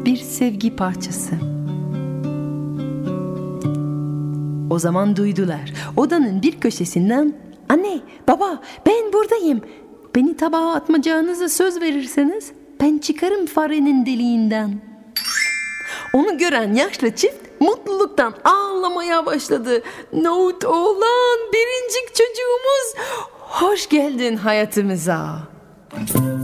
Bir sevgi parçası. O zaman duydular. Odanın bir köşesinden Anne, baba ben buradayım. Beni tabağa atmayacağınızı söz verirseniz ben çıkarım farenin deliğinden. Onu gören yaşlı çift mutluluktan ağlamaya başladı. Nohut oğlan birincik çocuğumuz hoş geldin hayatımıza. Ve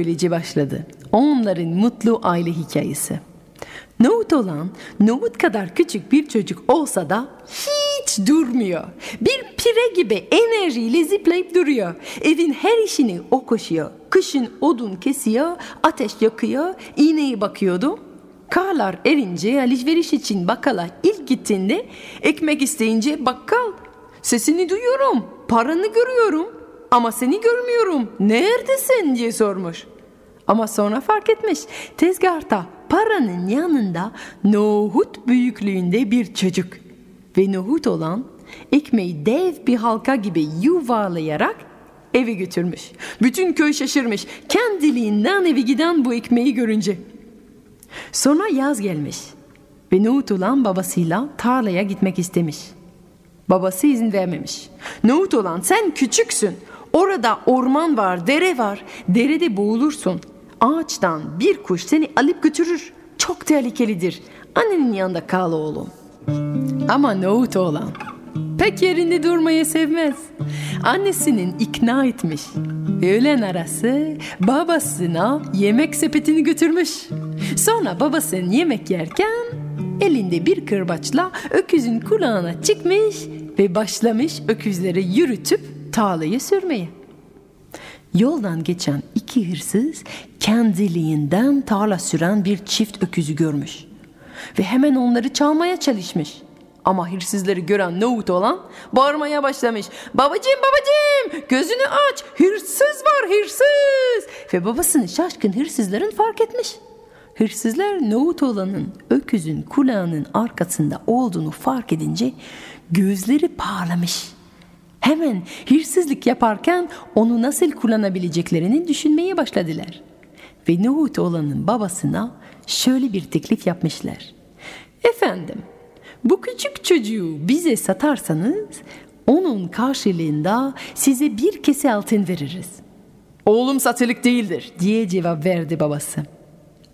böylece başladı. Onların mutlu aile hikayesi. Nohut olan nohut kadar küçük bir çocuk olsa da hiç durmuyor. Bir pire gibi enerjiyle zıplayıp duruyor. Evin her işini o koşuyor. Kışın odun kesiyor, ateş yakıyor, iğneyi bakıyordu. Karlar erince alışveriş için bakkala ilk gittiğinde ekmek isteyince bakkal sesini duyuyorum, paranı görüyorum ama seni görmüyorum. Neredesin diye sormuş. Ama sonra fark etmiş. Tezgahta paranın yanında nohut büyüklüğünde bir çocuk. Ve nohut olan ekmeği dev bir halka gibi yuvarlayarak eve götürmüş. Bütün köy şaşırmış. Kendiliğinden eve giden bu ekmeği görünce. Sonra yaz gelmiş. Ve nohut olan babasıyla tarlaya gitmek istemiş. Babası izin vermemiş. Nohut olan sen küçüksün. Orada orman var, dere var. Derede boğulursun. Ağaçtan bir kuş seni alıp götürür. Çok tehlikelidir. Annenin yanında kal oğlum. Ama nohut oğlan pek yerinde durmayı sevmez. Annesinin ikna etmiş. Öğlen arası babasına yemek sepetini götürmüş. Sonra babasının yemek yerken elinde bir kırbaçla öküzün kulağına çıkmış ve başlamış öküzleri yürütüp tarlayı sürmeye. Yoldan geçen iki hırsız kendiliğinden tarla süren bir çift öküzü görmüş. Ve hemen onları çalmaya çalışmış. Ama hırsızları gören nohut olan bağırmaya başlamış. Babacım babacım gözünü aç hırsız var hırsız. Ve babasını şaşkın hırsızların fark etmiş. Hırsızlar nohut olanın öküzün kulağının arkasında olduğunu fark edince gözleri parlamış. Hemen hırsızlık yaparken onu nasıl kullanabileceklerini düşünmeye başladılar. Ve nohut olanın babasına şöyle bir teklif yapmışlar. Efendim, bu küçük çocuğu bize satarsanız onun karşılığında size bir kese altın veririz. Oğlum satılık değildir diye cevap verdi babası.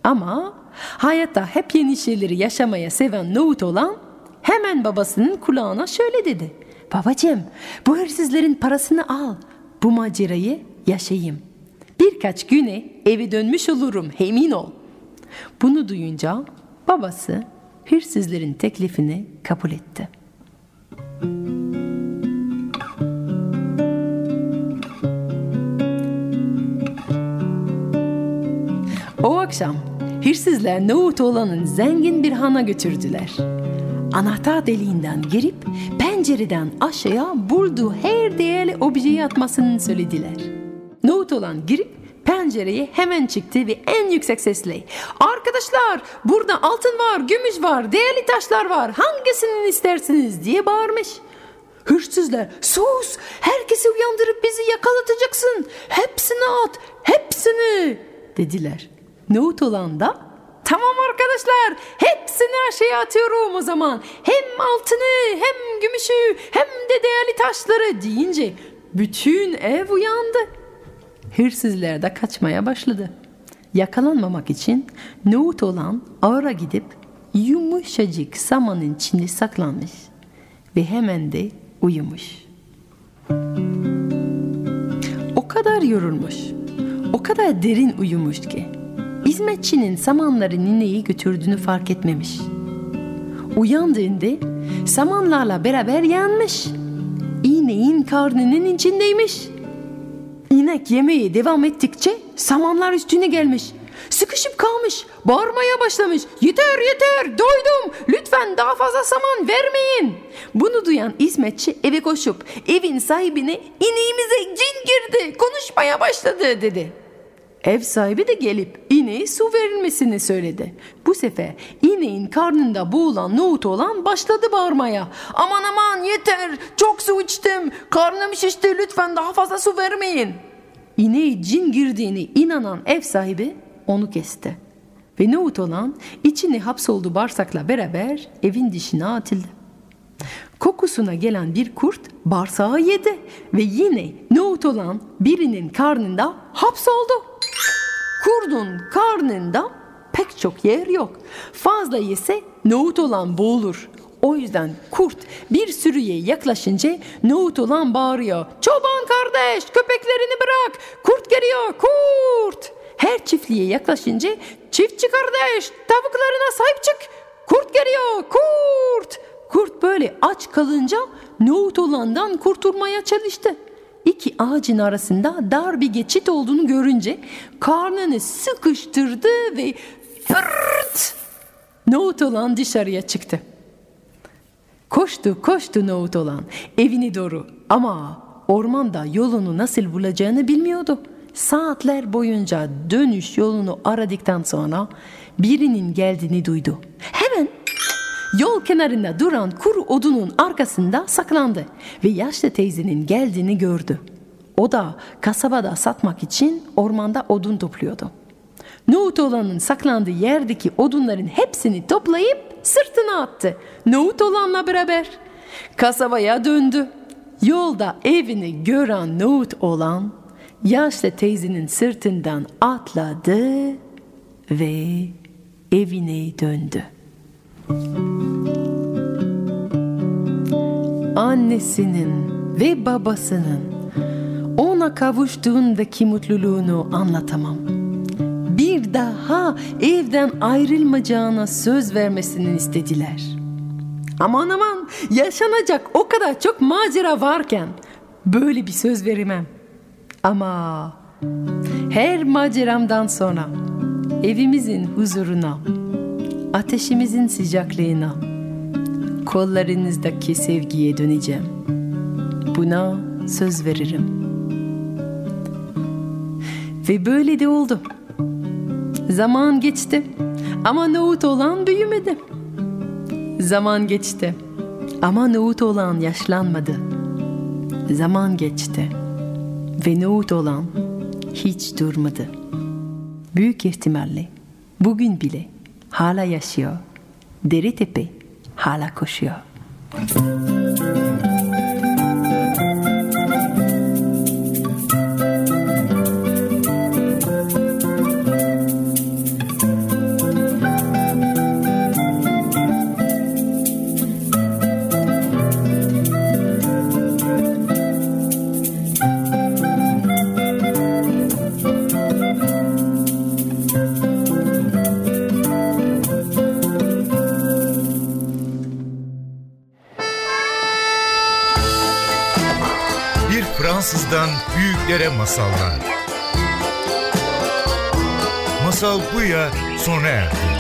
Ama hayatta hep yeni şeyleri yaşamaya seven Nohut olan hemen babasının kulağına şöyle dedi. Babacığım bu hırsızların parasını al. Bu macerayı yaşayayım. Birkaç güne eve dönmüş olurum emin ol. Bunu duyunca babası hırsızların teklifini kabul etti. O akşam hırsızlar Nohut olanın zengin bir hana götürdüler. Anahtar deliğinden girip pencereden aşağıya bulduğu her değerli objeyi atmasını söylediler. Nohut olan girip pencereye hemen çıktı ve en yüksek sesle Arkadaşlar burada altın var, gümüş var, değerli taşlar var hangisini istersiniz diye bağırmış. Hırsızlar sus herkesi uyandırıp bizi yakalatacaksın hepsini at hepsini dediler. Nohut olan da tamam arkadaşlar hepsini aşağıya atıyorum o zaman. Hem altını hem gümüşü hem de değerli taşları deyince bütün ev uyandı. Hırsızlar da kaçmaya başladı. Yakalanmamak için nohut olan ağıra gidip yumuşacık samanın içinde saklanmış ve hemen de uyumuş. O kadar yorulmuş, o kadar derin uyumuş ki hizmetçinin samanları nineyi götürdüğünü fark etmemiş. Uyandığında samanlarla beraber yanmış. İğneğin karnının içindeymiş. İnek yemeye devam ettikçe samanlar üstüne gelmiş. Sıkışıp kalmış, bağırmaya başlamış. Yeter yeter doydum lütfen daha fazla saman vermeyin. Bunu duyan hizmetçi eve koşup evin sahibine ineğimize cin girdi konuşmaya başladı dedi. Ev sahibi de gelip ineğe su verilmesini söyledi. Bu sefer ineğin karnında boğulan nohut olan başladı bağırmaya. Aman aman yeter çok su içtim karnım şişti lütfen daha fazla su vermeyin. İneğe cin girdiğini inanan ev sahibi onu kesti. Ve nohut olan içine hapsoldu bağırsakla beraber evin dışına atıldı. Kokusuna gelen bir kurt bağırsağı yedi ve yine nohut olan birinin karnında hapsoldu. Kurdun karnında pek çok yer yok. Fazla yese nohut olan boğulur. O yüzden kurt bir sürüye yaklaşınca nohut olan bağırıyor. Çoban kardeş köpeklerini bırak. Kurt geliyor kurt. Her çiftliğe yaklaşınca çiftçi kardeş tavuklarına sahip çık. Kurt geliyor kurt. Kurt böyle aç kalınca nohut olandan kurtulmaya çalıştı. İki ağacın arasında dar bir geçit olduğunu görünce karnını sıkıştırdı ve fırt nohut olan dışarıya çıktı. Koştu koştu nohut olan evine doğru ama ormanda yolunu nasıl bulacağını bilmiyordu. Saatler boyunca dönüş yolunu aradıktan sonra birinin geldiğini duydu. Hemen yol kenarında duran kuru odunun arkasında saklandı ve yaşlı teyzenin geldiğini gördü. O da kasabada satmak için ormanda odun topluyordu. Nohut olanın saklandığı yerdeki odunların hepsini toplayıp sırtına attı. Nohut olanla beraber kasabaya döndü. Yolda evini gören nohut olan yaşlı teyzenin sırtından atladı ve evine döndü. Annesinin ve babasının ona kavuştuğundaki mutluluğunu anlatamam. Bir daha evden ayrılmayacağına söz vermesini istediler. Aman aman yaşanacak o kadar çok macera varken böyle bir söz veremem. Ama her maceramdan sonra evimizin huzuruna, ateşimizin sıcaklığına, kollarınızdaki sevgiye döneceğim. Buna söz veririm. Ve böyle de oldu. Zaman geçti ama nohut olan büyümedi. Zaman geçti ama nohut olan yaşlanmadı. Zaman geçti ve nohut olan hiç durmadı. Büyük ihtimalle bugün bile hala yaşıyor. Deri tepe hala koşuyor. Masallar. Masal bu ya sona erdi.